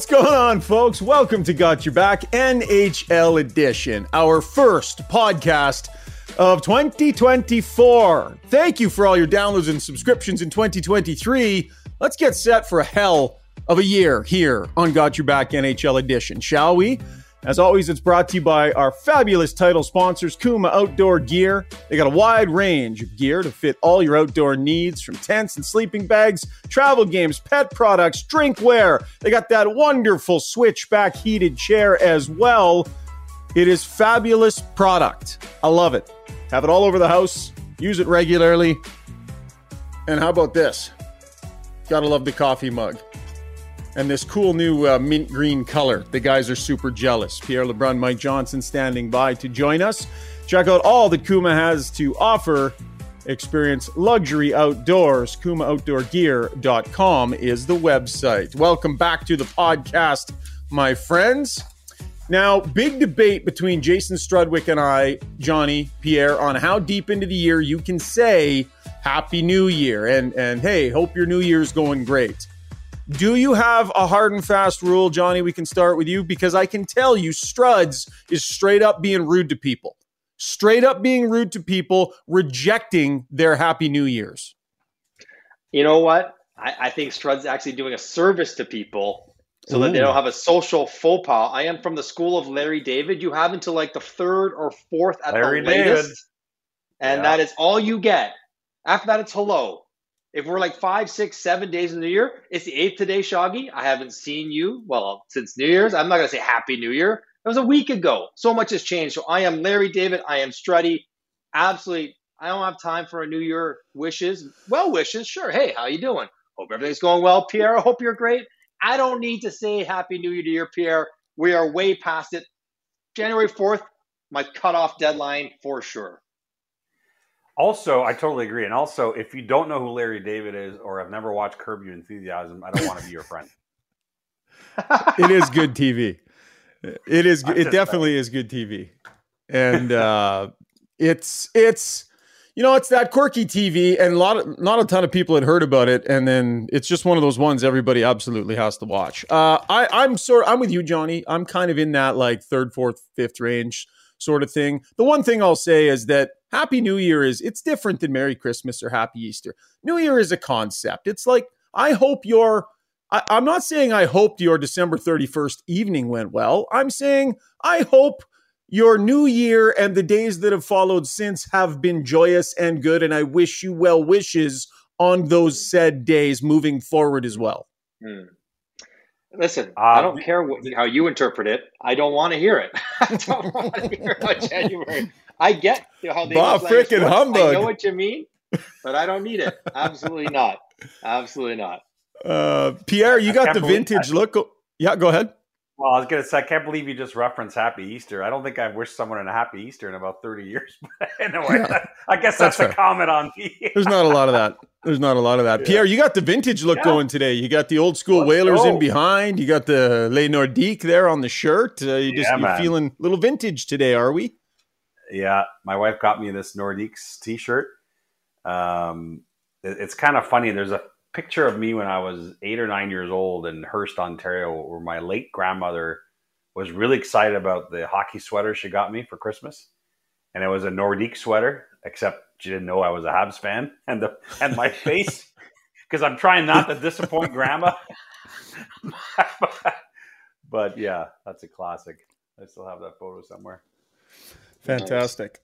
What's going on, folks? Welcome to Got Your Back NHL Edition, our first podcast of 2024. Thank you for all your downloads and subscriptions in 2023. Let's get set for a hell of a year here on Got Your Back NHL Edition, shall we? As always, it's brought to you by our fabulous title sponsors, Kuma Outdoor Gear. They got a wide range of gear to fit all your outdoor needs from tents and sleeping bags, travel games, pet products, drinkware. They got that wonderful switchback heated chair as well. It is fabulous product. I love it. Have it all over the house, use it regularly. And how about this? Gotta love the coffee mug and this cool new uh, mint green color. The guys are super jealous. Pierre LeBrun, Mike Johnson standing by to join us. Check out all that Kuma has to offer. Experience luxury outdoors. KumaOutdoorGear.com is the website. Welcome back to the podcast, my friends. Now, big debate between Jason Strudwick and I, Johnny Pierre, on how deep into the year you can say Happy New Year and and hey, hope your New Year's going great. Do you have a hard and fast rule, Johnny? We can start with you because I can tell you Struds is straight up being rude to people. Straight up being rude to people, rejecting their Happy New Year's. You know what? I, I think Strud's actually doing a service to people so Ooh. that they don't have a social faux pas. I am from the school of Larry David. You have until like the third or fourth at Larry the latest. David. And yeah. that is all you get. After that, it's hello. If we're like five, six, seven days in the year, it's the eighth today, Shaggy. I haven't seen you, well, since New Year's. I'm not going to say Happy New Year. It was a week ago. So much has changed. So I am Larry David. I am Struddy. Absolutely. I don't have time for a New Year wishes. Well wishes, sure. Hey, how you doing? Hope everything's going well, Pierre. I hope you're great. I don't need to say Happy New Year to your Pierre. We are way past it. January 4th, my cutoff deadline for sure. Also, I totally agree. And also, if you don't know who Larry David is or have never watched Curb Your Enthusiasm, I don't want to be your friend. it is good TV. It is. It definitely is good TV, and uh, it's it's you know it's that quirky TV, and a lot of not a ton of people had heard about it, and then it's just one of those ones everybody absolutely has to watch. Uh, I I'm sort I'm with you, Johnny. I'm kind of in that like third, fourth, fifth range sort of thing. The one thing I'll say is that Happy New Year is it's different than Merry Christmas or Happy Easter. New Year is a concept. It's like I hope your I, I'm not saying I hoped your December 31st evening went well. I'm saying I hope your new year and the days that have followed since have been joyous and good, and I wish you well wishes on those said days moving forward as well. Hmm. Listen, uh, I don't care what, how you interpret it. I don't want to hear it. I don't want to hear how January. I get how they Bob freaking humbug. I know what you mean, but I don't need it. Absolutely not. Absolutely not. Uh, Pierre, you got the vintage look. Yeah, go ahead. Well, I was gonna say I can't believe you just referenced Happy Easter. I don't think I've wished someone a Happy Easter in about thirty years. But anyway, yeah, I guess that's, that's a comment on me. There's not a lot of that. There's not a lot of that. Yeah. Pierre, you got the vintage look yeah. going today. You got the old school Let's Whalers go. in behind. You got the Les Nordiques there on the shirt. Uh, you just you're feeling a little vintage today, are we? Yeah, my wife got me this Nordiques T-shirt. Um, it, it's kind of funny. There's a picture of me when I was eight or nine years old in Hearst, Ontario, where my late grandmother was really excited about the hockey sweater she got me for Christmas, and it was a Nordique sweater. Except she didn't know I was a Habs fan, and the and my face because I'm trying not to disappoint grandma. but yeah, that's a classic. I still have that photo somewhere. Fantastic.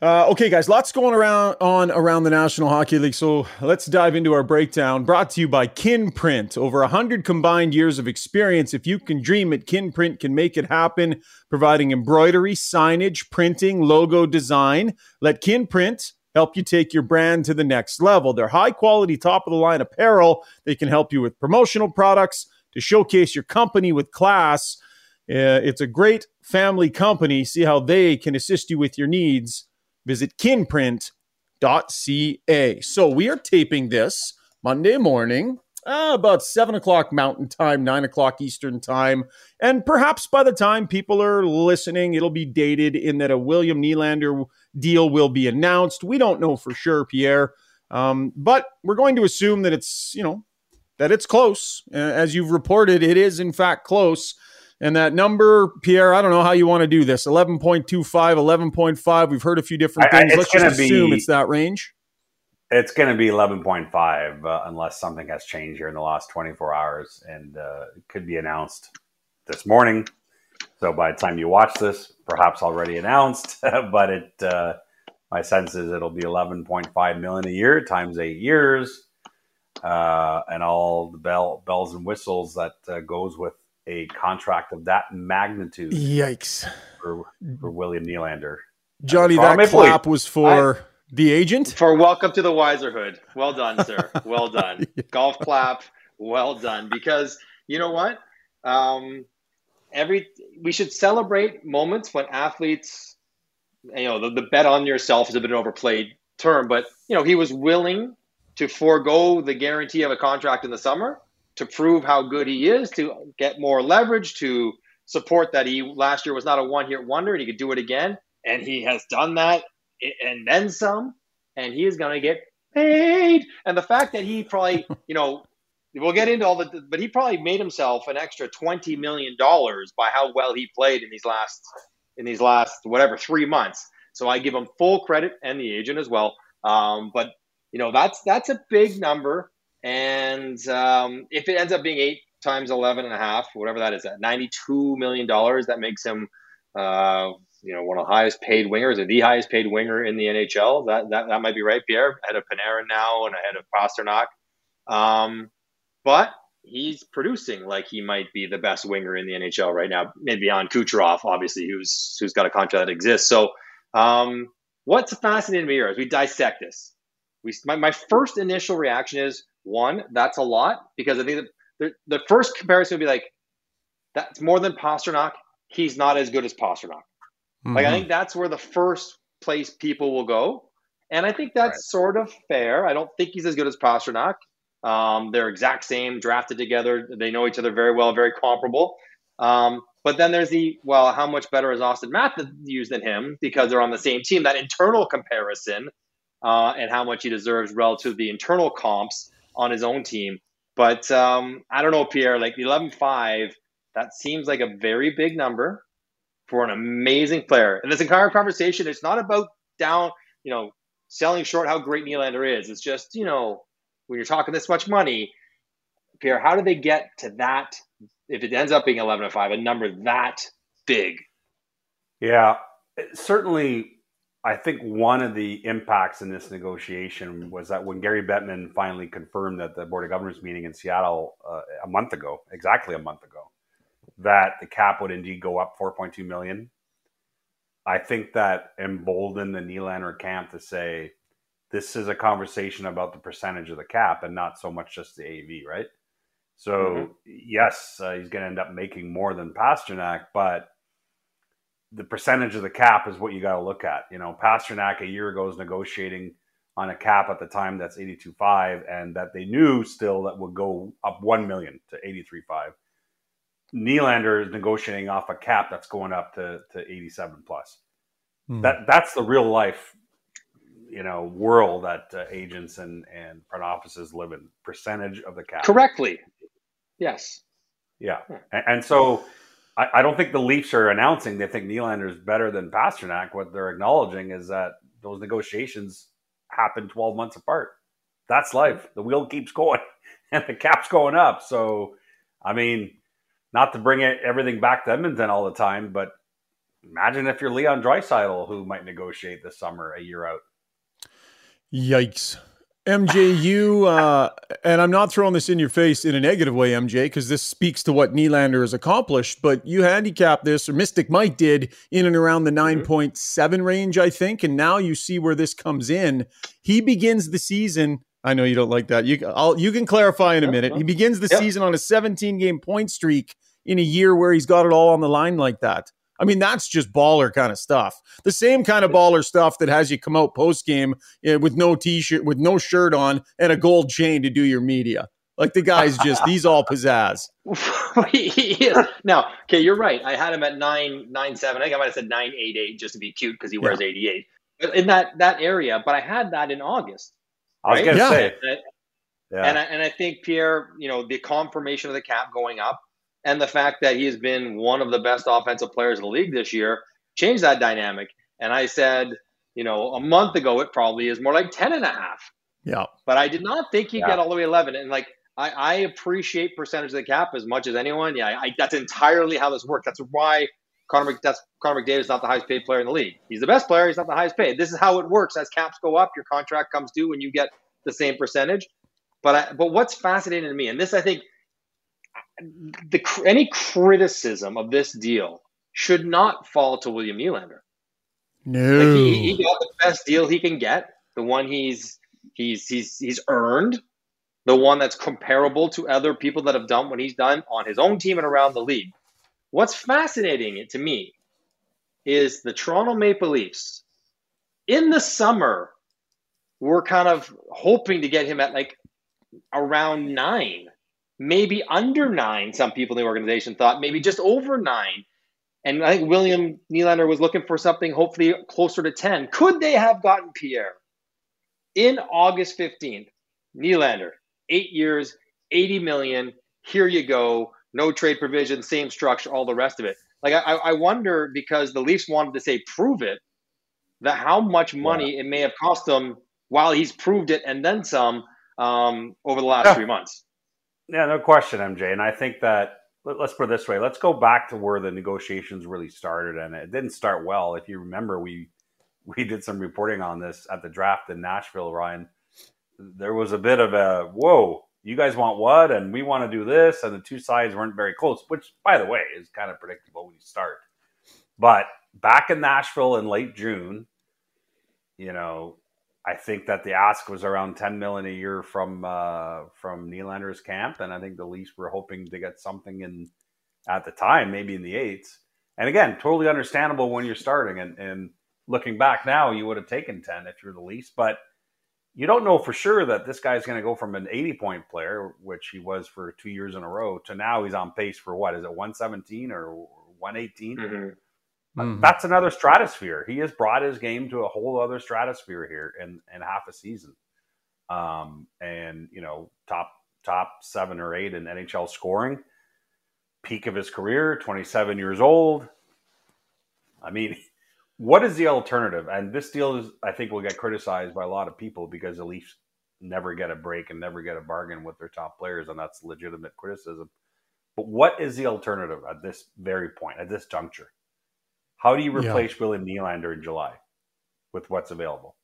Uh, okay, guys, lots going around on around the National Hockey League. So let's dive into our breakdown. Brought to you by Kinprint. Over hundred combined years of experience. If you can dream it, Kinprint can make it happen. Providing embroidery, signage, printing, logo design. Let Kinprint help you take your brand to the next level. They're high quality, top of the line apparel. They can help you with promotional products to showcase your company with class. Uh, it's a great family company. See how they can assist you with your needs. Visit kinprint.ca. So we are taping this Monday morning, uh, about 7 o'clock Mountain Time, 9 o'clock Eastern Time. And perhaps by the time people are listening, it'll be dated in that a William Nylander deal will be announced. We don't know for sure, Pierre. Um, but we're going to assume that it's, you know, that it's close. As you've reported, it is in fact close. And that number, Pierre, I don't know how you want to do this 11.25, 11.5. We've heard a few different things. I, Let's just assume be, it's that range. It's going to be 11.5 uh, unless something has changed here in the last 24 hours and uh, could be announced this morning. So by the time you watch this, perhaps already announced, but it, uh, my sense is it'll be 11.5 million a year times eight years. Uh, and all the bell, bells and whistles that uh, goes with a contract of that magnitude. Yikes! For, for William Nylander, Johnny, that clap was for I, the agent for welcome to the Wiserhood. Well done, sir. well done. yeah. Golf clap. Well done. Because you know what? Um, every we should celebrate moments when athletes. You know, the, the bet on yourself is a bit an overplayed term, but you know he was willing to forego the guarantee of a contract in the summer to prove how good he is, to get more leverage, to support that he last year was not a one hit wonder and he could do it again. And he has done that and then some. And he is going to get paid. And the fact that he probably, you know, we'll get into all the, but he probably made himself an extra $20 million by how well he played in these last, in these last, whatever, three months. So I give him full credit and the agent as well. Um, but you know, that's, that's a big number. And um, if it ends up being eight times 11 and a half, whatever that is, at $92 million, that makes him, uh, you know, one of the highest paid wingers or the highest paid winger in the NHL. That, that, that might be right, Pierre, ahead of Panarin now and ahead of Pastrnak. Um, but he's producing like he might be the best winger in the NHL right now, maybe on Kucherov, obviously, who's, who's got a contract that exists. So, um, what's fascinating to me here as we dissect this, we, my, my first initial reaction is one, that's a lot because I think the, the first comparison would be like, that's more than Pastrnak. He's not as good as Pastrnak. Mm-hmm. Like I mm-hmm. think that's where the first place people will go, and I think that's right. sort of fair. I don't think he's as good as Pastrnak. Um, they're exact same, drafted together. They know each other very well, very comparable. Um, but then there's the well, how much better is Auston Matthews than him because they're on the same team? That internal comparison uh, and how much he deserves relative to the internal comps on his own team. But um, I don't know, Pierre, like 11 5, that seems like a very big number for an amazing player. And this entire conversation, it's not about down, you know, selling short how great Nylander is. It's just, you know, when you're talking this much money, Pierre, how do they get to that? If it ends up being 11 5, a number that big? Yeah, certainly I think one of the impacts in this negotiation was that when Gary Bettman finally confirmed that the Board of Governors meeting in Seattle uh, a month ago, exactly a month ago, that the cap would indeed go up 4.2 million. I think that emboldened the Nylander camp to say this is a conversation about the percentage of the cap and not so much just the AV, right? So mm-hmm. yes, uh, he's going to end up making more than Pastrnak, but the percentage of the cap is what you got to look at. You know, Pastrnak a year ago was negotiating on a cap at the time that's 82.5 and that they knew still that would go up 1 million to 83.5. Nylander is negotiating off a cap that's going up to, to 87 plus. Hmm. That that's the real life, you know, world that uh, agents and and front offices live in. Percentage of the cap correctly. Yes. Yeah, and, and so I, don't think the Leafs are announcing they think Nylander is better than Pastrnak. What they're acknowledging is that those negotiations happen 12 months apart. That's life. The wheel keeps going and the cap's going up. So, I mean, not to bring it, everything back to Edmonton all the time, but imagine if you're Leon Draisaitl who might negotiate this summer a year out. Yikes. MJU, uh, and I'm not throwing this in your face in a negative way, MJ, because this speaks to what Nylander has accomplished. But you handicapped this, or Mystic Mike did, in and around the 9.7 mm-hmm. range, I think. And now you see where this comes in. He begins the season. I know you don't like that. You, I'll, you can clarify in a minute. He begins the season on a 17 game point streak in a year where he's got it all on the line like that. I mean, that's just baller kind of stuff. The same kind of baller stuff that has you come out post game eh, with no t shirt, with no shirt on, and a gold chain to do your media. Like the guy's just, he's all pizzazz. he is. Now, okay, you're right. I had him at nine nine seven. I think I might have said nine eight eight just to be cute because he wears yeah. eighty eight in that that area. But I had that in August. I was right? gonna yeah. say Yeah. And I, and I think Pierre, you know, the confirmation of the cap going up and the fact that he has been one of the best offensive players in the league this year changed that dynamic. And I said, you know, a month ago it probably is more like 10 and a half. Yeah. But I did not think he'd yeah. get all the way 11. And like, I, I, appreciate percentage of the cap as much as anyone. Yeah, I, that's entirely how this works. That's why Connor, that's, Connor McDavid is not the highest paid player in the league. He's the best player. He's not the highest paid. This is how it works. As caps go up, your contract comes due and you get the same percentage. But I, but what's fascinating to me, and this I think, the any criticism of this deal should not fall to William Nylander. No, like he, he got the best deal he can get, the one he's he's he's he's earned, the one that's comparable to other people that have done what he's done on his own team and around the league. What's fascinating to me is the Toronto Maple Leafs in the summer we're kind of hoping to get him at like around nine, maybe under nine. Some people in the organization thought maybe just over nine. And I think William Nylander was looking for something hopefully closer to 10. Could they have gotten Pierre in August 15th? Nylander, eight years, 80 million. Here you go. No trade provision, same structure, all the rest of it. Like I, I wonder because the Leafs wanted to say prove it, that how much money yeah. it may have cost them while he's proved it and then some um, over the last yeah. three months. Yeah, no question, MJ. And I think that let, us put it this way: let's go back to where the negotiations really started, and it didn't start well. If you remember, we we did some reporting on this at the draft in Nashville, Ryan. There was a bit of a whoa. You guys want what, and we want to do this, and the two sides weren't very close. Which, by the way, is kind of predictable when you start. But back in Nashville in late June, you know, I think that the ask was around 10 million a year from uh, from Nylander's camp, and I think the Leafs were hoping to get something in at the time, maybe in the eights. And again, totally understandable when you're starting. And, and looking back now, you would have taken 10 if you're the Leafs, but you don't know for sure that this guy's going to go from an 80 point player, which he was for two years in a row, to now he's on pace for what is it, 117 or 118? Mm-hmm. Mm-hmm. That's another stratosphere. He has brought his game to a whole other stratosphere here in, in half a season. Um, and, you know, top top seven or eight in NHL scoring, peak of his career, 27 years old. I mean, what is the alternative? And this deal is, I think, will get criticized by a lot of people because the Leafs never get a break and never get a bargain with their top players, and that's legitimate criticism. But what is the alternative at this very point, at this juncture? How do you replace yeah. William Nylander in July with what's available?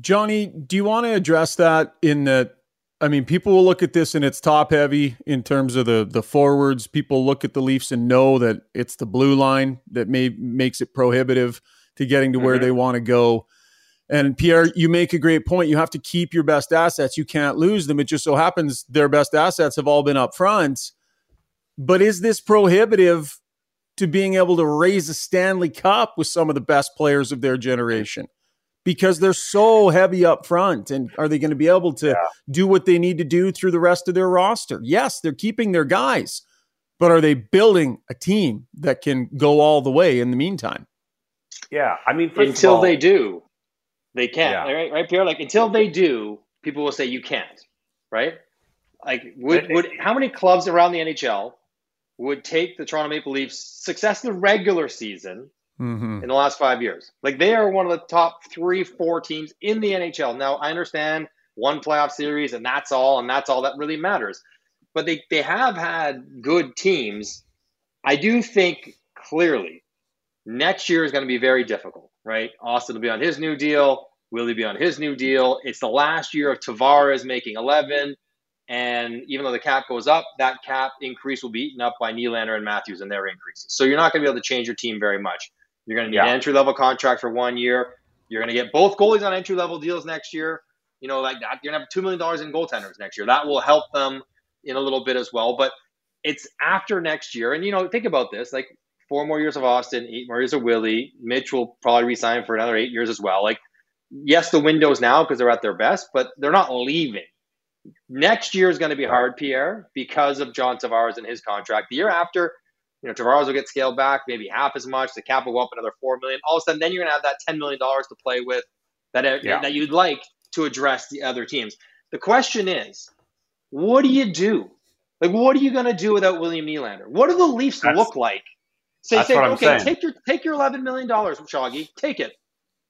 Johnny, do you want to address that in that? I mean, people will look at this and it's top heavy in terms of the the forwards. People look at the Leafs and know that it's the blue line that may makes it prohibitive to getting to mm-hmm. where they want to go. And Pierre, you make a great point. You have to keep your best assets. You can't lose them. It just so happens their best assets have all been up front. But is this prohibitive to being able to raise a Stanley Cup with some of the best players of their generation because they're so heavy up front. And are they going to be able to yeah. do what they need to do through the rest of their roster? Yes, they're keeping their guys, but are they building a team that can go all the way in the meantime? Yeah, I mean, until all, they do, they can't. Yeah. Right, right, Pierre. Like until they do, people will say you can't. Right? Like, would, would how many clubs around the NHL would take the Toronto Maple Leafs' success in the regular season mm-hmm. in the last five years. Like they are one of the top three, four teams in the NHL. Now I understand one playoff series and that's all, and that's all that really matters. But they, they have had good teams. I do think clearly next year is going to be very difficult, right? Auston will be on his new deal. Will he be on his new deal? It's the last year of Tavares making 11. And even though the cap goes up, that cap increase will be eaten up by Nylander and Matthews and their increases. So you're not going to be able to change your team very much. You're going to need yeah. an entry level contract for one year. You're going to get both goalies on entry level deals next year. You know, like that. You're going to have $2 million in goaltenders next year. That will help them in a little bit as well. But it's after next year. And, you know, think about this like four more years of Auston, eight more years of Willie. Mitch will probably resign for another eight years as well. Like, yes, the window's now because they're at their best, but they're not leaving. Next year is going to be hard, Pierre, because of John Tavares and his contract. The year after, you know, Tavares will get scaled back, maybe half as much. The cap will go up another four million. All of a sudden, then you're going to have that ten million dollars to play with that uh, yeah. that you'd like to address the other teams. The question is, what do you do? Like, what are you going to do without William Nylander? What do the Leafs that's, look like? Say, say okay, saying. take your take your eleven million dollars, Shoggy, take it.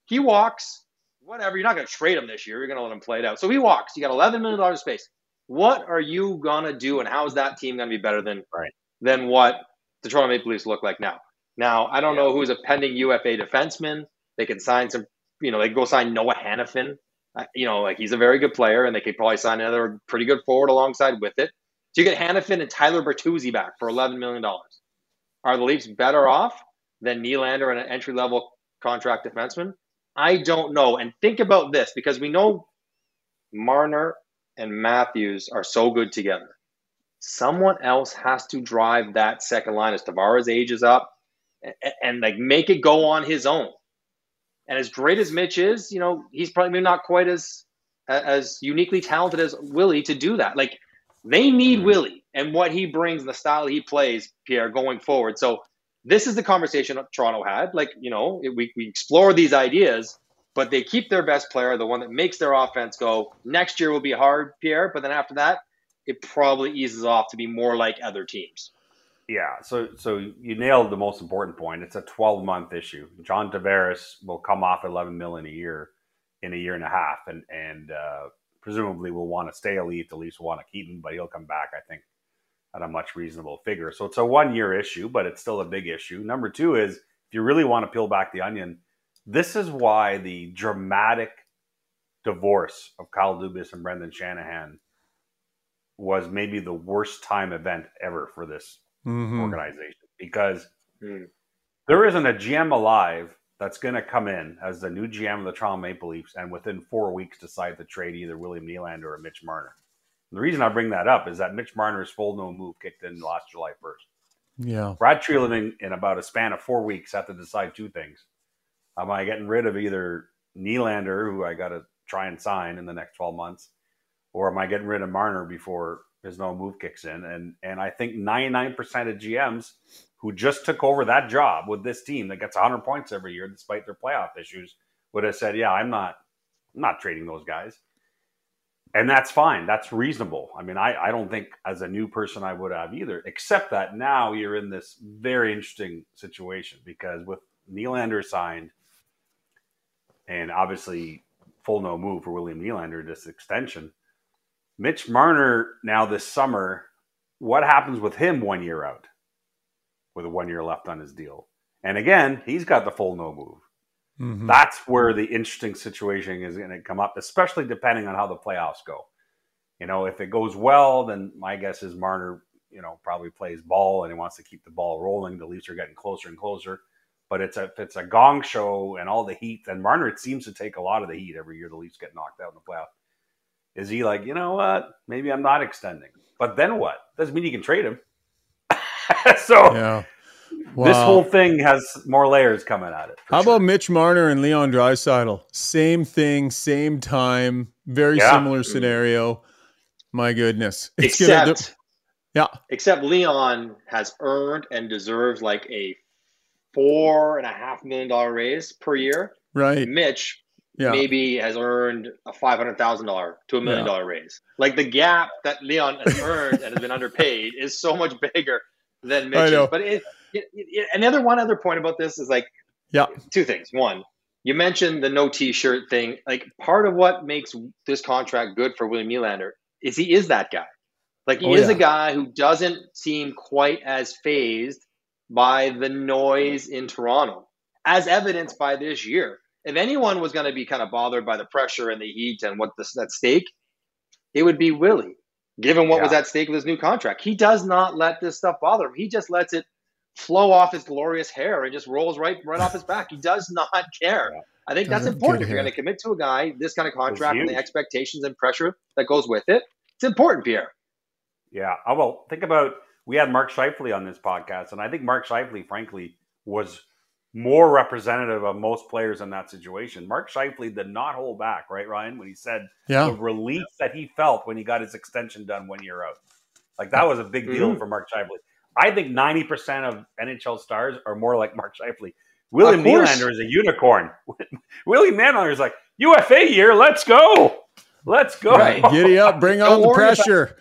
He walks, whatever. You're not going to trade him this year. You're going to let him play it out. So he walks. You got eleven million dollars space. What are you gonna do, and how is that team going to be better than right. than what the Toronto Maple Leafs look like now? Now, I don't yeah. know who's a pending UFA defenseman. They can sign some, you know, they go sign Noah Hanifin. Uh, you know, like he's a very good player, and they could probably sign another pretty good forward alongside with it. So you get Hanifin and Tyler Bertuzzi back for $11 million. Are the Leafs better off than Nylander and an entry level contract defenseman? I don't know. And think about this because we know Marner and Matthews are so good together. Someone else has to drive that second line as Tavares ages up and, and like make it go on his own. And as great as Mitch is, you know, he's probably not quite as as uniquely talented as Willie to do that. Like they need mm-hmm. Willie and what he brings, the style he plays, Pierre, going forward. So this is the conversation Toronto had. Like, you know, we, we explore these ideas, but they keep their best player, the one that makes their offense go. Next year will be hard, Pierre, but then after that, it probably eases off to be more like other teams. Yeah, so so you nailed the most important point. It's a 12 month issue. John Tavares will come off 11 million a year in a year and a half, and and uh, presumably will want to stay elite. The Leafs want to keep him, but he'll come back, I think, at a much reasonable figure. So it's a one year issue, but it's still a big issue. Number two is if you really want to peel back the onion, this is why the dramatic divorce of Kyle Dubas and Brendan Shanahan was maybe the worst time event ever for this mm-hmm. organization because mm. there isn't a GM alive that's going to come in as the new GM of the Toronto Maple Leafs and within four weeks decide to trade either William Nylander or Mitch Marner. And the reason I bring that up is that Mitch Marner's full no move kicked in last July 1st. Yeah. Brad Treliving, in about a span of four weeks, had to decide two things Am I getting rid of either Nylander, who I got to try and sign in the next 12 months, or am I getting rid of Marner before his no move kicks in? And and I think 99% of GMs who just took over that job with this team that gets 100 points every year despite their playoff issues would have said, "Yeah, I'm not I'm not trading those guys." And that's fine. That's reasonable. I mean, I, I don't think as a new person I would have either, except that now you're in this very interesting situation because with Nylander signed, and obviously full no move for William Nylander this extension. Mitch Marner now this summer, what happens with him one year out with a one year left on his deal? And again, he's got the full no move. Mm-hmm. That's where the interesting situation is going to come up, especially depending on how the playoffs go. You know, if it goes well, then my guess is Marner, you know, probably plays ball and he wants to keep the ball rolling. The Leafs are getting closer and closer but it's a it's a gong show and all the heat. And Marner it seems to take a lot of the heat every year. The Leafs get knocked out in the playoff. Is he like, you know what? Maybe I'm not extending. But then what? Doesn't mean you can trade him. so yeah. Wow. this whole thing has more layers coming at it. How sure. about Mitch Marner and Leon Draisaitl? Same thing, same time, very yeah. similar scenario. My goodness. It's except, yeah. Except Leon has earned and deserves like a four and a half million dollar raise per year. Right. Mitch yeah. maybe has earned a five hundred thousand dollar to a million dollar raise. Like the gap that Leon has earned and has been underpaid is so much bigger than Mitch. But it, it, it, another one other point about this is like, yeah, two things. One, you mentioned the no T-shirt thing. Like part of what makes this contract good for William Nylander is he is that guy. Like he oh, is yeah. a guy who doesn't seem quite as phased by the noise in Toronto, as evidenced by this year. If anyone was going to be kind of bothered by the pressure and the heat and what this at stake, it would be Willie, given what yeah. was at stake with his new contract. He does not let this stuff bother him. He just lets it flow off his glorious hair and just rolls right right off his back. He does not care. Yeah. I think that's important. If you're going to commit to a guy this kind of contract and the expectations and pressure that goes with it, it's important, Pierre. Yeah. Oh, well, think about we had Mark Scheifele on this podcast, and I think Mark Scheifele, frankly, was more representative of most players in that situation. Mark Scheifele did not hold back, right, Ryan, when he said yeah. the relief that he felt when he got his extension done one year out. Like that was a big deal mm-hmm. for Mark Scheifele. I think 90% of NHL stars are more like Mark Scheifele. William Nylander is a unicorn. William Nylander is like, UFA year, let's go. Let's go. Right. Giddy up. Bring on the pressure. About,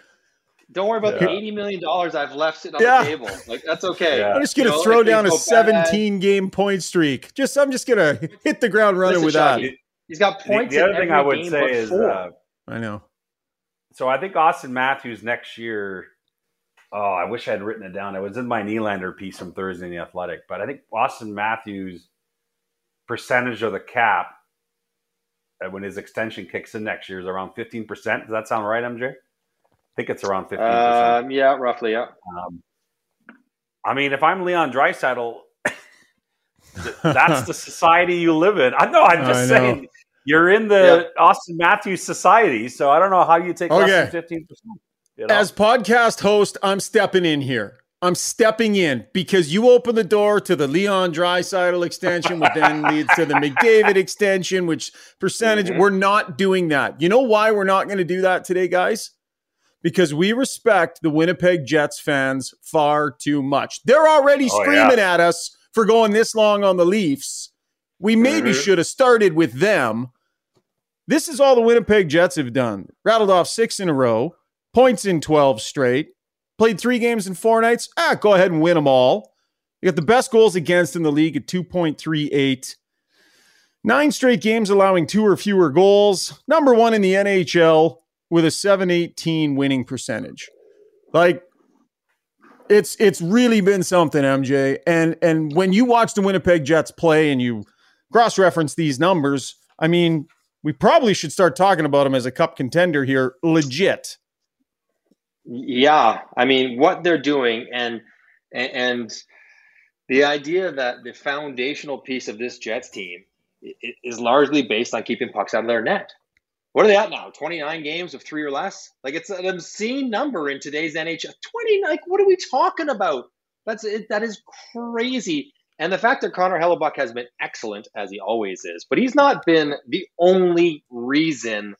don't worry about yeah. the eighty million dollars I've left sitting on yeah. the table. Like that's okay. Yeah. I'm just gonna you know, throw down a 17 bad. game point streak. Just I'm just gonna hit the ground running Listen, with that. He's got points. The, the other thing I would say is, uh, I know. So I think Auston Matthews next year. Oh, I wish I had written it down. It was in my Nylander piece from Thursday in the Athletic. But I think Auston Matthews' percentage of the cap uh, when his extension kicks in next year is around 15%. Does that sound right, MJ? I think it's around 15%. Um, yeah, roughly, yeah. Um, I mean, if I'm Leon Draisaitl, that's the society you live in. I know, I'm just saying you're in the yeah. Auston Matthews society, so I don't know how you take okay. less than 15%. You know? As podcast host, I'm stepping in here. I'm stepping in because you open the door to the Leon Draisaitl extension, which then leads to the McDavid extension, which percentage mm-hmm. we're not doing that. You know why we're not going to do that today, guys? Because we respect the Winnipeg Jets fans far too much. They're already oh, screaming yeah. at us for going this long on the Leafs. We maybe mm-hmm. should have started with them. This is all the Winnipeg Jets have done. Rattled off six in a row, points in 12 straight Played three games in four nights. Ah, go ahead and win them all. You got the best goals against in the league at 2.38. Nine straight games allowing two or fewer goals. Number one in the NHL with a 718 winning percentage. Like, it's it's really been something, MJ. And and when you watch the Winnipeg Jets play and you cross-reference these numbers, I mean, we probably should start talking about them as a cup contender here, legit. Yeah, I mean what they're doing, and and the idea that the foundational piece of this Jets team is largely based on keeping pucks out of their net. What are they at now? 29 games of three or less? Like it's an obscene number in today's NHL. 20, like what are we talking about? That's it, that is crazy. And the fact that Connor Hellebuyck has been excellent as he always is, but he's not been the only reason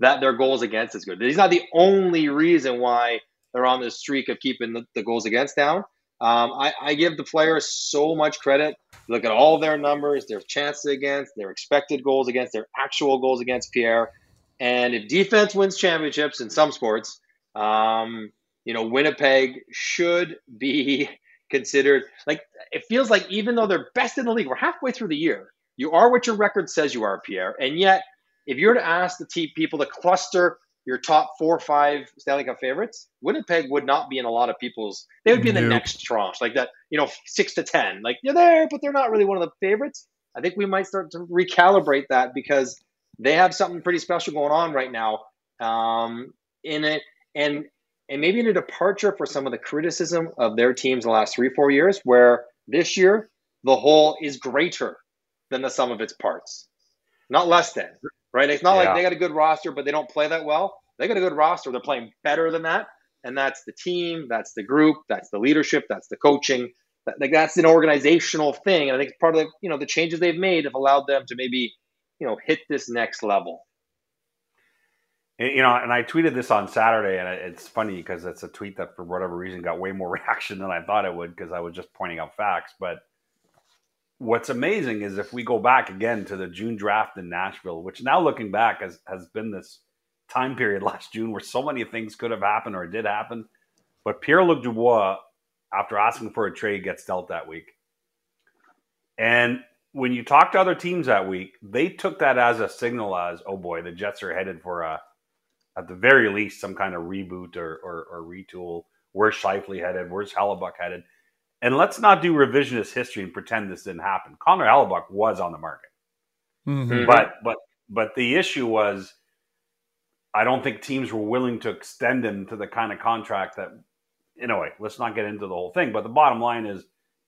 that their goals against is good. He's not the only reason why they're on this streak of keeping the, the goals against down. Um, I, I, give the players so much credit. Look at all their numbers, their chances against, their expected goals against, their actual goals against Pierre. And if defense wins championships in some sports, um, you know, Winnipeg should be considered like it feels like even though they're best in the league, we're halfway through the year. You are what your record says you are, Pierre, and yet if you were to ask the team people to cluster your top four or five Stanley Cup favorites, Winnipeg would not be in a lot of people's. They would be in the next tranche, like that. You know, six to ten. Like they're there, but they're not really one of the favorites. I think we might start to recalibrate that because they have something pretty special going on right now. Um, in it, and and maybe in a departure for some of the criticism of their teams the last three four years, where this year the whole is greater than the sum of its parts, not less than right? It's not yeah. like they got a good roster, but they don't play that well. They got a good roster. They're playing better than that. And that's the team, that's the group, that's the leadership, that's the coaching. Like that's an organizational thing. And I think part of the, you know, the changes they've made have allowed them to maybe, you know, hit this next level. You know, and I tweeted this on Saturday, and it's funny because it's a tweet that, for whatever reason, got way more reaction than I thought it would because I was just pointing out facts. But what's amazing is if we go back again to the June draft in Nashville, which now looking back has, has been this time period last June where so many things could have happened or did happen. But Pierre Luc Dubois, after asking for a trade, gets dealt that week. And when you talk to other teams that week, they took that as a signal as, oh boy, the Jets are headed for a, at the very least, some kind of reboot or, or, or retool. Where's Scheifele headed? Where's Hellebuyck headed? And let's not do revisionist history and pretend this didn't happen. Connor Hellebuyck was on the market, mm-hmm. but but but the issue was, I don't think teams were willing to extend him to the kind of contract that. In anyway, let's not get into the whole thing. But the bottom line is,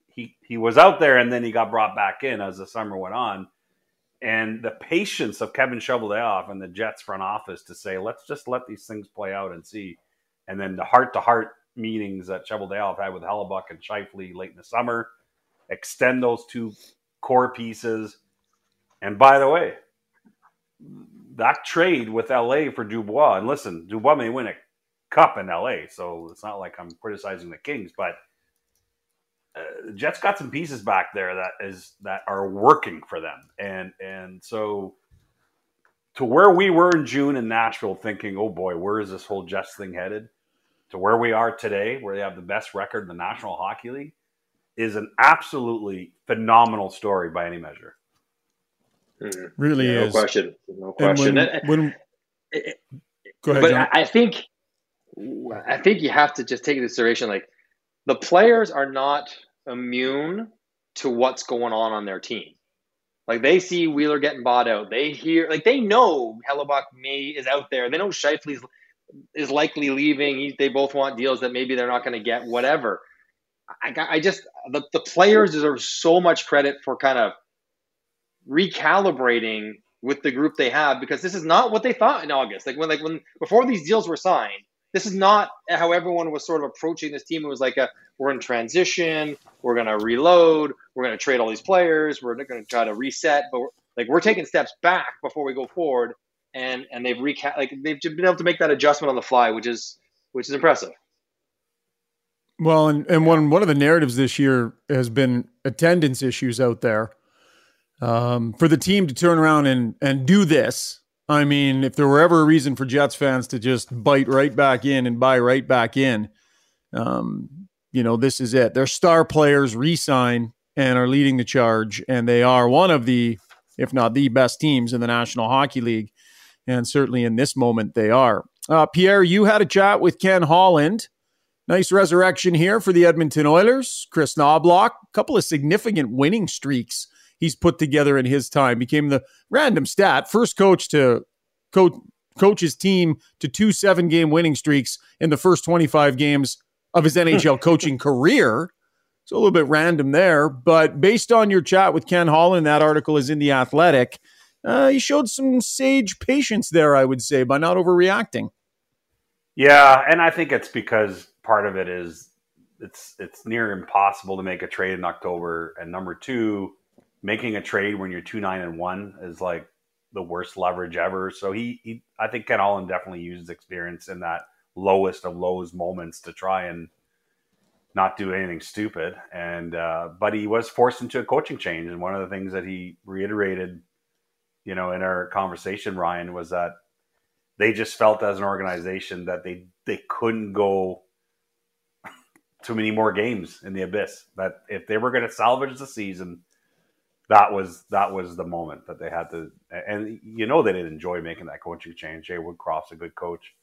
he he was out there and then he got brought back in as the summer went on. And the patience of Kevin Cheveldayoff and the Jets front office to say, let's just let these things play out and see. And then the heart to heart meetings that Cheveldayoff had with Hellebuyck and Scheifele late in the summer. Extend those two core pieces. And by the way, that trade with LA for Dubois, and listen, Dubois may win a cup in LA, so it's not like I'm criticizing the Kings, but uh, Jets got some pieces back there that is that are working for them, and and so to where we were in June in Nashville, thinking, "Oh boy, where is this whole Jets thing headed?" To where we are today, where they have the best record in the National Hockey League, is an absolutely phenomenal story by any measure. Mm-hmm. Really yeah, is. No question. No question. When, when, it, go ahead. But John. I think I think you have to just take into consideration like the players are not immune to what's going on on their team. Like they see Wheeler getting bought out. They hear like they know Hellebuyck may is out there. They know Scheifele is likely leaving. He, they both want deals that maybe they're not going to get. Whatever. I, I just the, the players deserve so much credit for kind of recalibrating with the group they have because this is not what they thought in August. Like when like when before these deals were signed, this is not how everyone was sort of approaching this team. It was like a we're in transition, we're gonna reload, we're gonna trade all these players, we're gonna try to reset, but we're, like we're taking steps back before we go forward, and and they've reca- like they've been able to make that adjustment on the fly, which is which is impressive. Well, and, and one one of the narratives this year has been attendance issues out there. Um, for the team to turn around and and do this, I mean, if there were ever a reason for Jets fans to just bite right back in and buy right back in, um, you know, this is it. Their star players resign and are leading the charge, and they are one of the, if not the best teams in the National Hockey League. And certainly in this moment, they are. Uh, Pierre, you had a chat with Ken Holland. Nice resurrection here for the Edmonton Oilers. Kris Knoblauch, a couple of significant winning streaks he's put together in his time. Became the random stat first coach to coach coach his team to two seven game winning streaks in the first 25 games of his NHL coaching career. It's a little bit random there, but based on your chat with Ken Holland, that article is in the Athletic. Uh, he showed some sage patience there, I would say, by not overreacting. Yeah, and I think it's because part of it is it's it's near impossible to make a trade in October, and number two, making a trade when you're two nine and one is like the worst leverage ever. So he, he I think Ken Holland definitely uses experience in that lowest of lows moments to try and not do anything stupid. And uh, but he was forced into a coaching change, and one of the things that he reiterated, you know, in our conversation, Ryan, was that they just felt as an organization that they they couldn't go too many more games in the abyss. That if they were going to salvage the season, that was that was the moment that they had to. And you know they didn't enjoy making that coaching change. Jay Woodcroft's a good coach,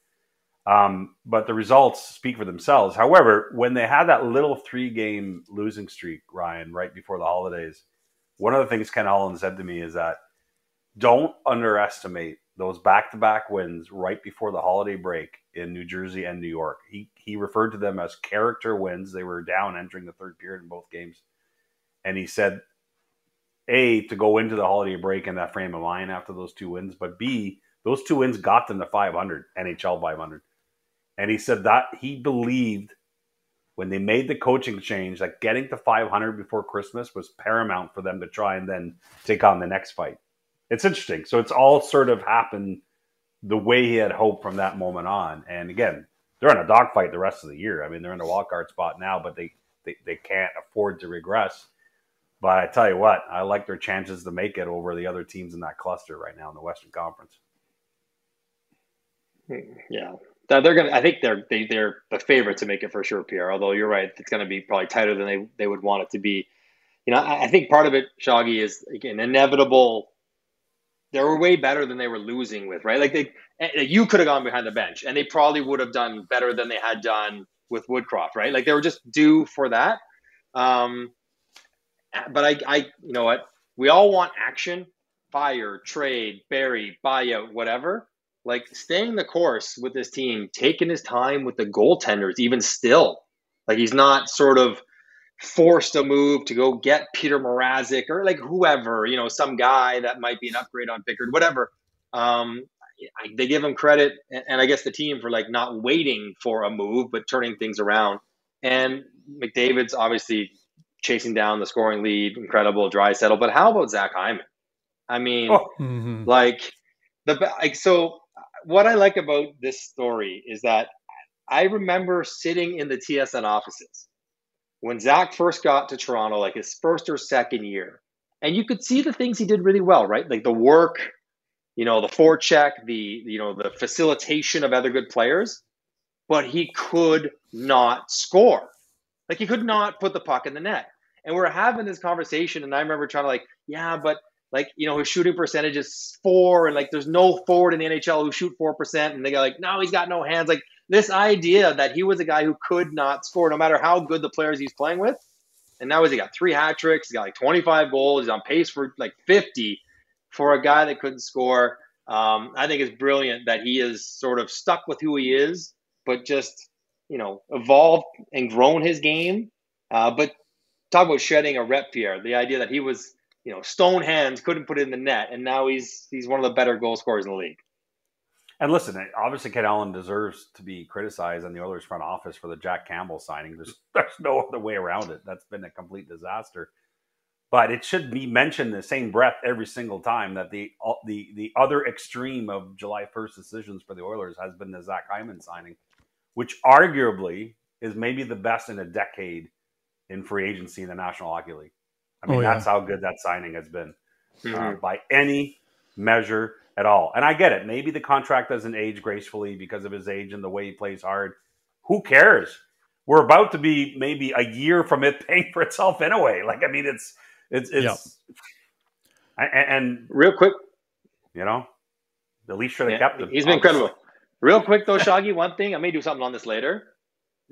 um, but the results speak for themselves. However, when they had that little three-game losing streak, Ryan, right before the holidays, one of the things Ken Holland said to me is that don't underestimate those back-to-back wins right before the holiday break in New Jersey and New York. He he referred to them as character wins. They were down entering the third period in both games. And he said a to go into the holiday break in that frame of mind after those two wins, but B those two wins got them to 500 NHL 500, and he said that he believed when they made the coaching change that getting to 500 before Christmas was paramount for them to try and then take on the next fight. It's interesting. So it's all sort of happened the way he had hoped from that moment on. And again, they're in a dogfight the rest of the year. I mean, they're in a wild card spot now, but they, they, they can't afford to regress. But I tell you what, I like their chances to make it over the other teams in that cluster right now in the Western Conference. Hmm, yeah, they're gonna. I think they're they, they're the favorite to make it for sure, Pierre. Although you're right, it's to be probably tighter than they they would want it to be. You know, I, I think part of it, Shoggy, is again inevitable. They were way better than they were losing with, right? Like they, eh, you could have gone behind the bench, and they probably would have done better than they had done with Woodcroft, right? Like they were just due for that. Um, but I, I, you know what? We all want action, fire, trade, bury, buyout, whatever. Like staying the course with this team, taking his time with the goaltenders, even still. Like he's not sort of forced a move to go get Peter Mrazek or like whoever, you know, some guy that might be an upgrade on Pickard, whatever. Um, I, they give him credit, and, and I guess the team for like not waiting for a move, but turning things around. And McDavid's obviously chasing down the scoring lead, incredible Draisaitl. But how about Zach Hyman? I mean, oh. mm-hmm. like the like so. What I like about this story is that I remember sitting in the TSN offices when Zach first got to Toronto, like his first or second year, and you could see the things he did really well, right? Like the work, you know, the forecheck, the you know, the facilitation of other good players, but he could not score. Like he could not put the puck in the net. And we're having this conversation, and I remember trying to like, yeah, but like you know his shooting percentage is four, and like there's no forward in the NHL who shoot four percent, and they go like, no, he's got no hands. Like this idea that he was a guy who could not score, no matter how good the players he's playing with. And now he's got three hat tricks, he's got like 25 goals, he's on pace for like 50 for a guy that couldn't score. Um, I think it's brilliant that he is sort of stuck with who he is, but just you know evolved and grown his game. Uh, but talk about shedding a rep here. The idea that he was you know stone hands, couldn't put it in the net, and now he's he's one of the better goal scorers in the league. And listen, obviously, Ken Holland deserves to be criticized on the Oilers front office for the Jack Campbell signing. There's there's no other way around it. That's been a complete disaster. But it should be mentioned in the same breath every single time that the the the other extreme of July 1st decisions for the Oilers has been the Zach Hyman signing, which arguably is maybe the best in a decade in free agency in the National Hockey League. I mean, oh, yeah. that's how good that signing has been uh, mm-hmm. uh, by any measure at all. And I get it. Maybe the contract doesn't age gracefully because of his age and the way he plays hard. Who cares? We're about to be maybe a year from it paying for itself anyway. Like, I mean, it's it's it's yep. and, and, real quick, you know, the Leafs should have yeah, kept him. He's been incredible. Real quick though, Shaggy, one thing I may do something on this later.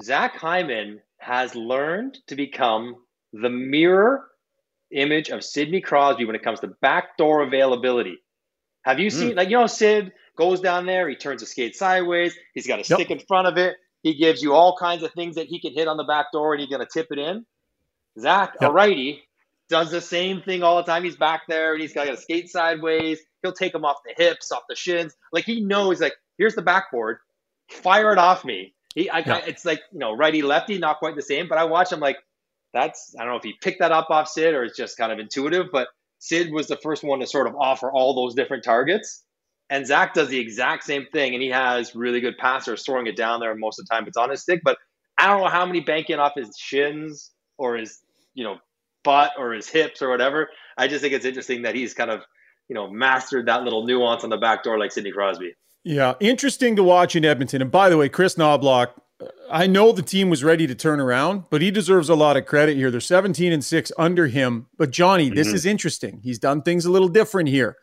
Zach Hyman has learned to become the mirror image of Sidney Crosby when it comes to backdoor availability. Have you seen, mm. like, you know, Sid goes down there, he turns the skate sideways, he's got a yep. stick in front of it, he gives you all kinds of things that he can hit on the back door and he's going to tip it in. Zach, yep. a righty, does the same thing all the time. He's back there and he's got to skate sideways. He'll take him off the hips, off the shins. Like he knows, like, here's the backboard, fire it off me. He, I, I, it's like, you know, righty, lefty, not quite the same, but I watch him like, that's, I don't know if he picked that up off Sid or it's just kind of intuitive, but Sid was the first one to sort of offer all those different targets. And Zach does the exact same thing, and he has really good passers throwing it down there. Most of the time, it's on his stick. But I don't know how many bank in off his shins or his, you know, butt or his hips or whatever. I just think it's interesting that he's kind of, you know, mastered that little nuance on the back door like Sidney Crosby. Yeah, interesting to watch in Edmonton. And by the way, Kris Knoblauch I know the team was ready to turn around, but he deserves a lot of credit here. They're 17 and 6 under him. But Johnny, this mm-hmm. is interesting. He's done things a little different here.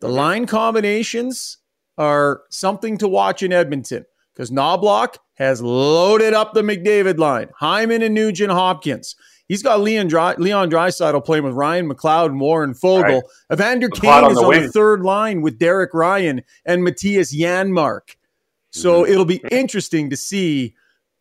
The mm-hmm. line combinations are something to watch in Edmonton because Knoblauch has loaded up the McDavid line. Hyman and Nugent Hopkins. He's got Leon Dry, Leon Draisaitl playing with Ryan McLeod and Warren Foegele. Right. Evander Kane is on the third line with Derek Ryan and Mattias Janmark. So mm-hmm. it'll be interesting to see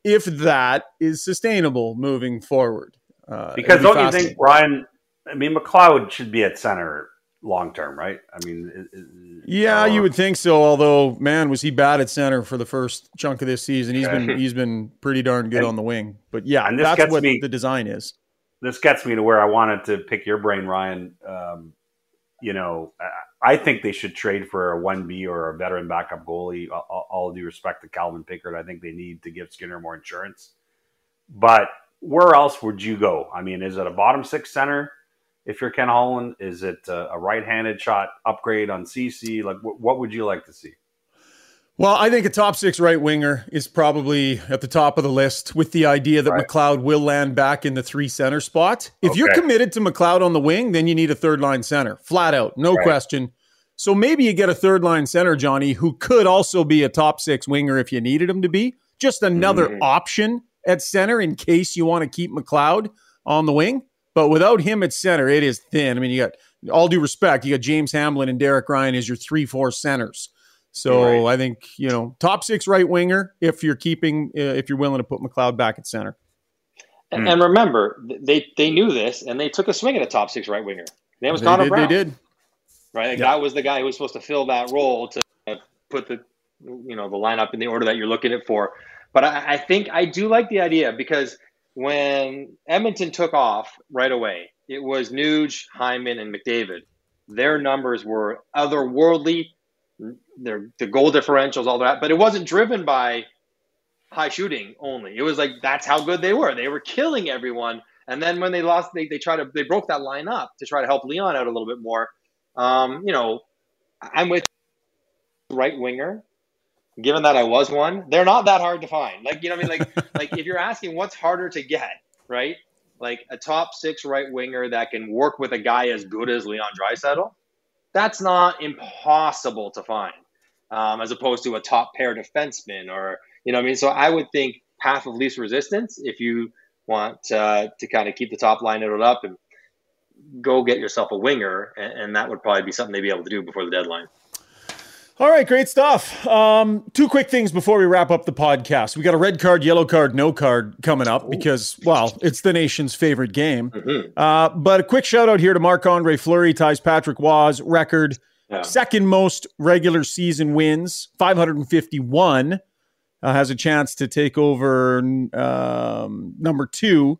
if that is sustainable moving forward. Uh, because be don't you think Ryan? I mean, McLeod should be at center long term, right? I mean, it, it, yeah, uh, you would think so. Although, man, was he bad at center for the first chunk of this season? He's been he's been pretty darn good and, on the wing. But yeah, and that's what me, the design is. This gets me to where I wanted to pick your brain, Ryan. Um, you know, I think they should trade for a 1B or a veteran backup goalie. All, all due respect to Calvin Pickard. I think they need to give Skinner more insurance. But where else would you go? I mean, is it a bottom six center if you're Ken Holland? Is it a, a right handed shot upgrade on Ceci? Like, w- what would you like to see? Well, I think a top six right winger is probably at the top of the list with the idea that right. McLeod will land back in the three center spot. If okay. you're committed to McLeod on the wing, then you need a third line center, flat out, no right. question. So maybe you get a third line center, Johnny, who could also be a top six winger if you needed him to be. Just another mm-hmm. option at center in case you want to keep McLeod on the wing. But without him at center, it is thin. I mean, you got all due respect, you got James Hamblin and Derek Ryan as your three, four centers. So right. I think you know top six right winger if you're keeping uh, if you're willing to put McLeod back at center. And, mm. and, remember, they they knew this and they took a swing at a top six right winger. Name was they Connor did, Brown. They did. Right, like that was the guy who was supposed to fill that role to put the you know the lineup in the order that you're looking at for. But I, I think I do like the idea because when Edmonton took off right away, it was Nuge, Hyman, and McDavid. Their numbers were otherworldly their the goal differentials, all that. But it wasn't driven by high shooting only. It was like that's how good they were. They were killing everyone. And then when they lost, they they tried to they broke that line up to try to help Leon out a little bit more. Um, you know, I'm with right winger, given that I was one, they're not that hard to find. Like, you know, I mean, like, like if you're asking what's harder to get, right? Like a top six right winger that can work with a guy as good as Leon Draisaitl, that's not impossible to find, um, as opposed to a top pair defenseman or you know, I mean. So I would think path of least resistance if you want uh, to kind of keep the top line noted up and go get yourself a winger, and, and that would probably be something they'd be able to do before the deadline. All right, great stuff. Um, two quick things before we wrap up the podcast. We got a red card, yellow card, no card coming up because, well, it's the nation's favorite game. Mm-hmm. Uh, but a quick shout out here to Marc Andre Fleury ties Patrick Roy's record, yeah. second most regular season wins, 551. Uh, has a chance to take over um, number two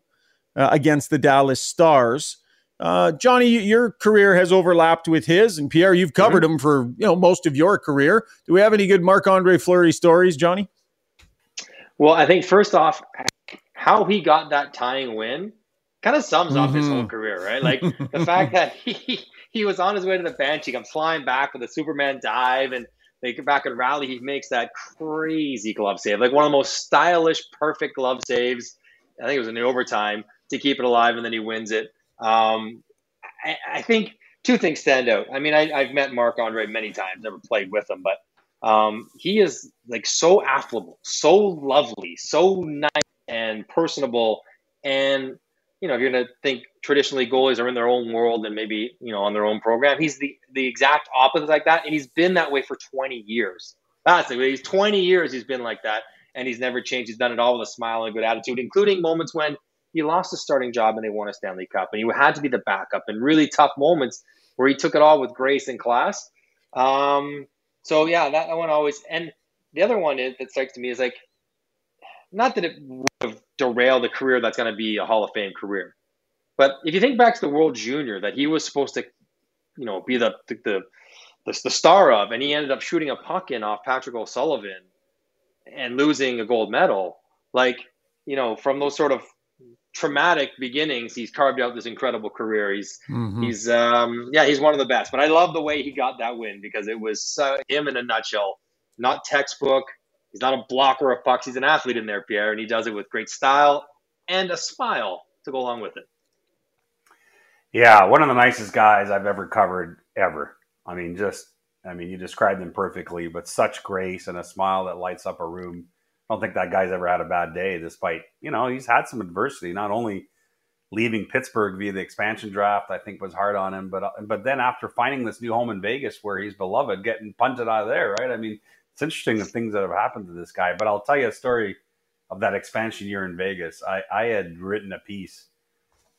uh, against the Dallas Stars. Uh, Johnny, your career has overlapped with his, and Pierre, you've covered mm-hmm. him for you know most of your career. Do we have any good Marc Andre Fleury stories, Johnny? Well, I think first off, how he got that tying win kind of sums mm-hmm. up his whole mm-hmm. career, right? Like the fact that he he was on his way to the bench, he comes flying back with a Superman dive, and they get back and rally. He makes that crazy glove save, like one of the most stylish, perfect glove saves. I think it was in the overtime to keep it alive, and then he wins it. Um, I, I, think two things stand out. I mean, I, have met Marc Andre many times, never played with him, but um, he is like so affable, so lovely, so nice and personable. And, you know, if you're going to think traditionally goalies are in their own world and maybe, you know, on their own program, he's the, the exact opposite like that. And he's been that way for 20 years. That's. He's 20 years he's been like that. And he's never changed. He's done it all with a smile and a good attitude, including moments when he lost his starting job and they won a Stanley Cup. And he had to be the backup in really tough moments where he took it all with grace and class. Um, so yeah, that, that one always. And the other one is, that strikes to me is like, not that it would have derailed a career that's going to be a Hall of Fame career, but if you think back to the World Junior that he was supposed to, you know, be the the the, the, the star of, and he ended up shooting a puck in off Patrick O'Sullivan and losing a gold medal. Like, you know, from those sort of traumatic beginnings, he's carved out this incredible career. He's mm-hmm. he's um, yeah, he's one of the best. But I love the way he got that win because it was uh, him in a nutshell. Not textbook. He's not a blocker of pucks. He's an athlete in there, Pierre, and he does it with great style and a smile to go along with it. Yeah, one of the nicest guys I've ever covered ever. I mean, just I mean, you described him perfectly, but such grace and a smile that lights up a room. I don't think that guy's ever had a bad day, despite you know he's had some adversity. Not only leaving Pittsburgh via the expansion draft, I think was hard on him, but but then after finding this new home in Vegas where he's beloved, getting punted out of there, right? I mean, it's interesting the things that have happened to this guy. But I'll tell you a story of that expansion year in Vegas. I, I had written a piece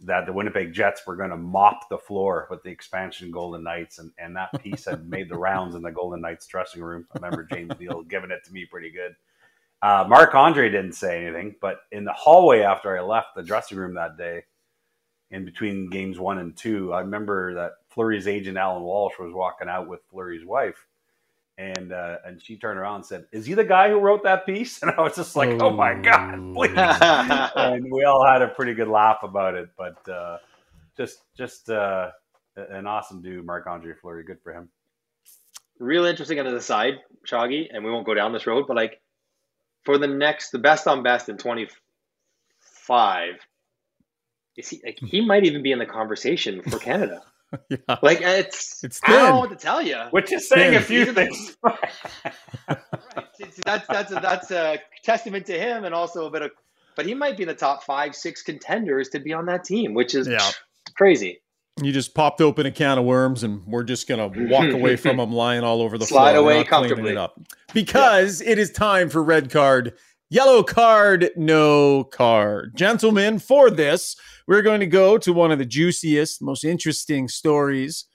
that the Winnipeg Jets were going to mop the floor with the expansion Golden Knights, and, and that piece had made the rounds in the Golden Knights dressing room. I remember James Neal giving it to me pretty good. Uh, Marc Andre didn't say anything, but in the hallway after I left the dressing room that day, in between games one and two, I remember that Fleury's agent Alan Walsh was walking out with Fleury's wife, and uh, and she turned around and said, "Is he the guy who wrote that piece?" And I was just like, "Oh, oh my god, please!" and we all had a pretty good laugh about it, but uh, just just uh, an awesome dude, Marc Andre Fleury. Good for him. Real interesting on the side, Shaggy, and we won't go down this road, but like for the next, the best on best in 25, is he, like, he might even be in the conversation for Canada. yeah. Like it's, it's thin. I don't know what to tell you. Which is saying thin. a few things. right. That's that's a, that's a testament to him, and also a bit of. But he might be in the top five, six contenders to be on that team, which is yeah. crazy. You just popped open a can of worms, and we're just gonna walk away from them lying all over the Slide floor. away comfortably. It up because yeah. it is time for red card, yellow card, no card. Gentlemen, for this, we're going to go to one of the juiciest, most interesting stories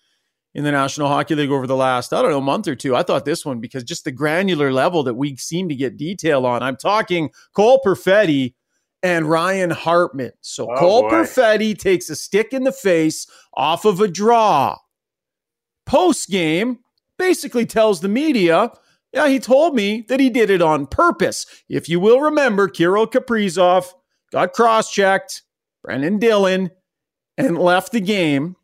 in the National Hockey League over the last, I don't know, month or two. I thought this one because just the granular level that we seem to get detail on. I'm talking Cole Perfetti and Ryan Hartman. So oh, Cole boy. Perfetti takes a stick in the face off of a draw. Post game, basically tells the media, yeah, he told me that he did it on purpose. If you will remember, Kirill Kaprizov got cross checked, Brendan Dillon, and left the game.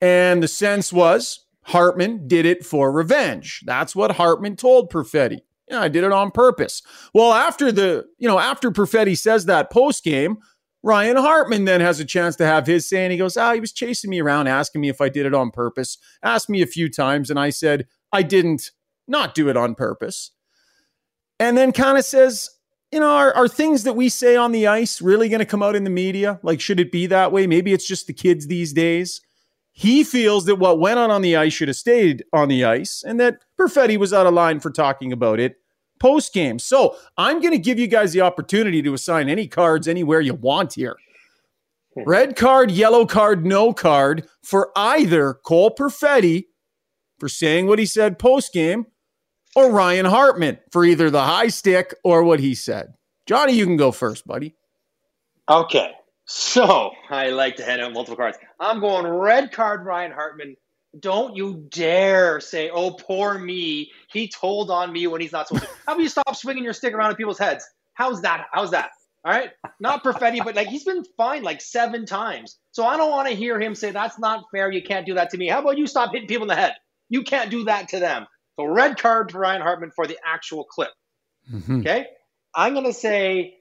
And the sense was Hartman did it for revenge. That's what Hartman told Perfetti. Yeah, I did it on purpose. Well, after the, you know, after Perfetti says that post game, Ryan Hartman then has a chance to have his say, and he goes, Ah, he was chasing me around, asking me if I did it on purpose, asked me a few times, and I said, I didn't not do it on purpose. And then kind of says, you know, are, are things that we say on the ice really going to come out in the media? Like, should it be that way? Maybe it's just the kids these days. He feels that what went on on the ice should have stayed on the ice and that Perfetti was out of line for talking about it post game. So I'm going to give you guys the opportunity to assign any cards anywhere you want here. Hmm. Red card, yellow card, no card for either Cole Perfetti for saying what he said post game or Ryan Hartman for either the high stick or what he said. Johnny, you can go first, buddy. Okay. So I like to hand out multiple cards. I'm going red card Ryan Hartman. Don't you dare say, "Oh, poor me." He told on me when he's not supposed to. How about you stop swinging your stick around at people's heads? How's that? How's that? All right, not Perfetti, but like he's been fined like seven times. So I don't want to hear him say that's not fair. You can't do that to me. How about you stop hitting people in the head? You can't do that to them. So red card to Ryan Hartman for the actual clip. Mm-hmm. Okay, I'm gonna say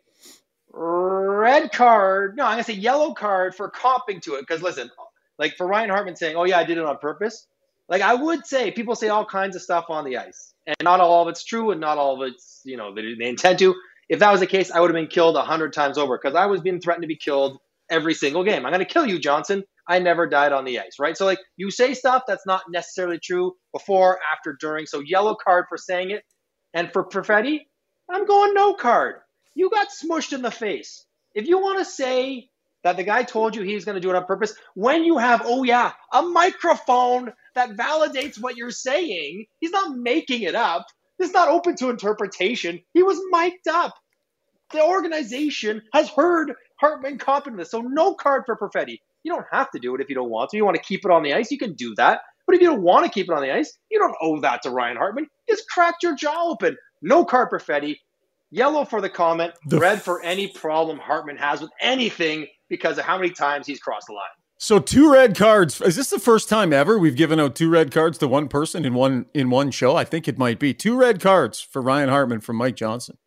red card. No, I'm gonna say yellow card for comping to it. Because listen, like for Ryan Hartman saying, "Oh yeah, I did it on purpose." Like I would say, people say all kinds of stuff on the ice, and not all of it's true, and not all of it's you know they, they intend to. If that was the case, I would have been killed a hundred times over because I was being threatened to be killed every single game. I'm gonna kill you, Johnson. I never died on the ice, right? So like you say stuff that's not necessarily true before, after, during. So yellow card for saying it, and for Perfetti, I'm going no card. You got smushed in the face. If you want to say that the guy told you he was going to do it on purpose, when you have, oh yeah, a microphone that validates what you're saying, he's not making it up. It's not open to interpretation. He was mic'd up. The organization has heard Hartman this, so no card for Perfetti. You don't have to do it if you don't want to. You want to keep it on the ice, you can do that. But if you don't want to keep it on the ice, you don't owe that to Ryan Hartman. You just cracked your jaw open. No card Perfetti. Yellow for the comment, the red for any problem Hartman has with anything because of how many times he's crossed the line. So two red cards. Is this the first time ever we've given out two red cards to one person in one in one show? I think it might be two red cards for Ryan Hartman from Mike Johnson.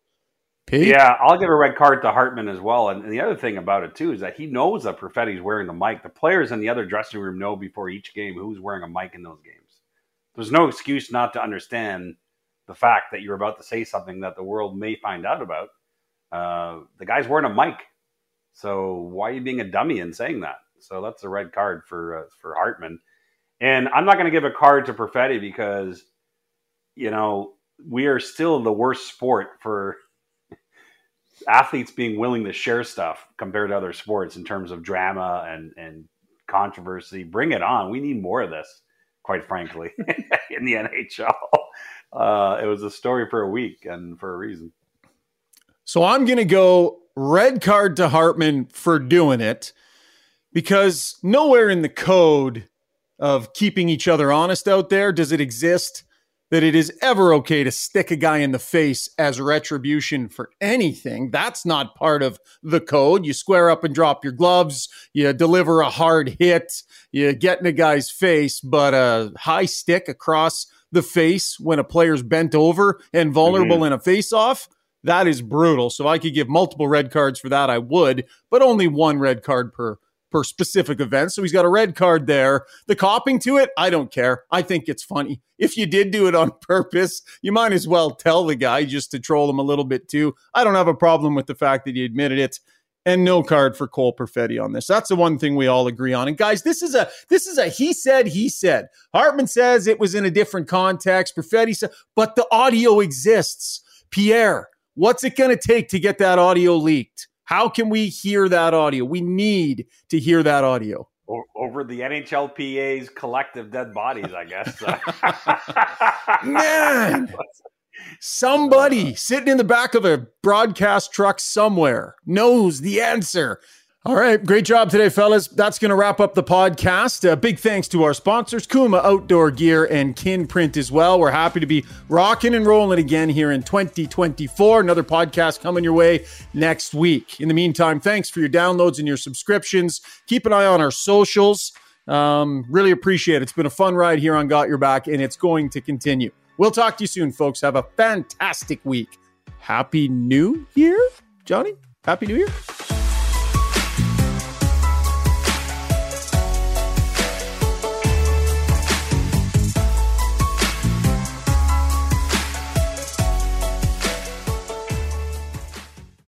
Pete? Yeah, I'll give a red card to Hartman as well. And, and the other thing about it too is that he knows that Perfetti's wearing the mic. The players in the other dressing room know before each game who's wearing a mic in those games. There's no excuse not to understand the fact that you're about to say something that the world may find out about. Uh, the guy's wearing a mic, so why are you being a dummy and saying that? So that's a red card for uh, for Hartman. And I'm not going to give a card to Perfetti because you know we are still the worst sport for athletes being willing to share stuff compared to other sports in terms of drama and and controversy. Bring it on. We need more of this, quite frankly, in the NHL. Uh, it was a story for a week and for a reason. So I'm going to go red card to Hartman for doing it because nowhere in the code of keeping each other honest out there does it exist that it is ever okay to stick a guy in the face as retribution for anything. That's not part of the code. You square up and drop your gloves, you deliver a hard hit, you get in a guy's face, but a high stick across the face when a player's bent over and vulnerable mm-hmm. in a face off. That is brutal. So I could give multiple red cards for that. I would, but only one red card per per specific event. So he's got a red card there. The copping to it, I don't care. I think it's funny. If you did do it on purpose, you might as well tell the guy just to troll him a little bit too. I don't have a problem with the fact that he admitted it. And no card for Cole Perfetti on this. That's the one thing we all agree on. And guys, this is a this is a he said he said. Hartman says it was in a different context. Perfetti said, but the audio exists. Pierre, what's it going to take to get that audio leaked? How can we hear that audio? We need to hear that audio. Over the NHLPA's collective dead bodies, I guess. Man, somebody uh. sitting in the back of a broadcast truck somewhere knows the answer. All right, great job today, fellas. That's going to wrap up the podcast. Uh, big thanks to our sponsors, Kuma Outdoor Gear and Kinprint as well. We're happy to be rocking and rolling again here in 2024. Another podcast coming your way next week. In the meantime, thanks for your downloads and your subscriptions. Keep an eye on our socials. Um, really appreciate it. It's been a fun ride here on Got Your Back, and it's going to continue. We'll talk to you soon, folks. Have a fantastic week. Happy New Year, Johnny. Happy New Year.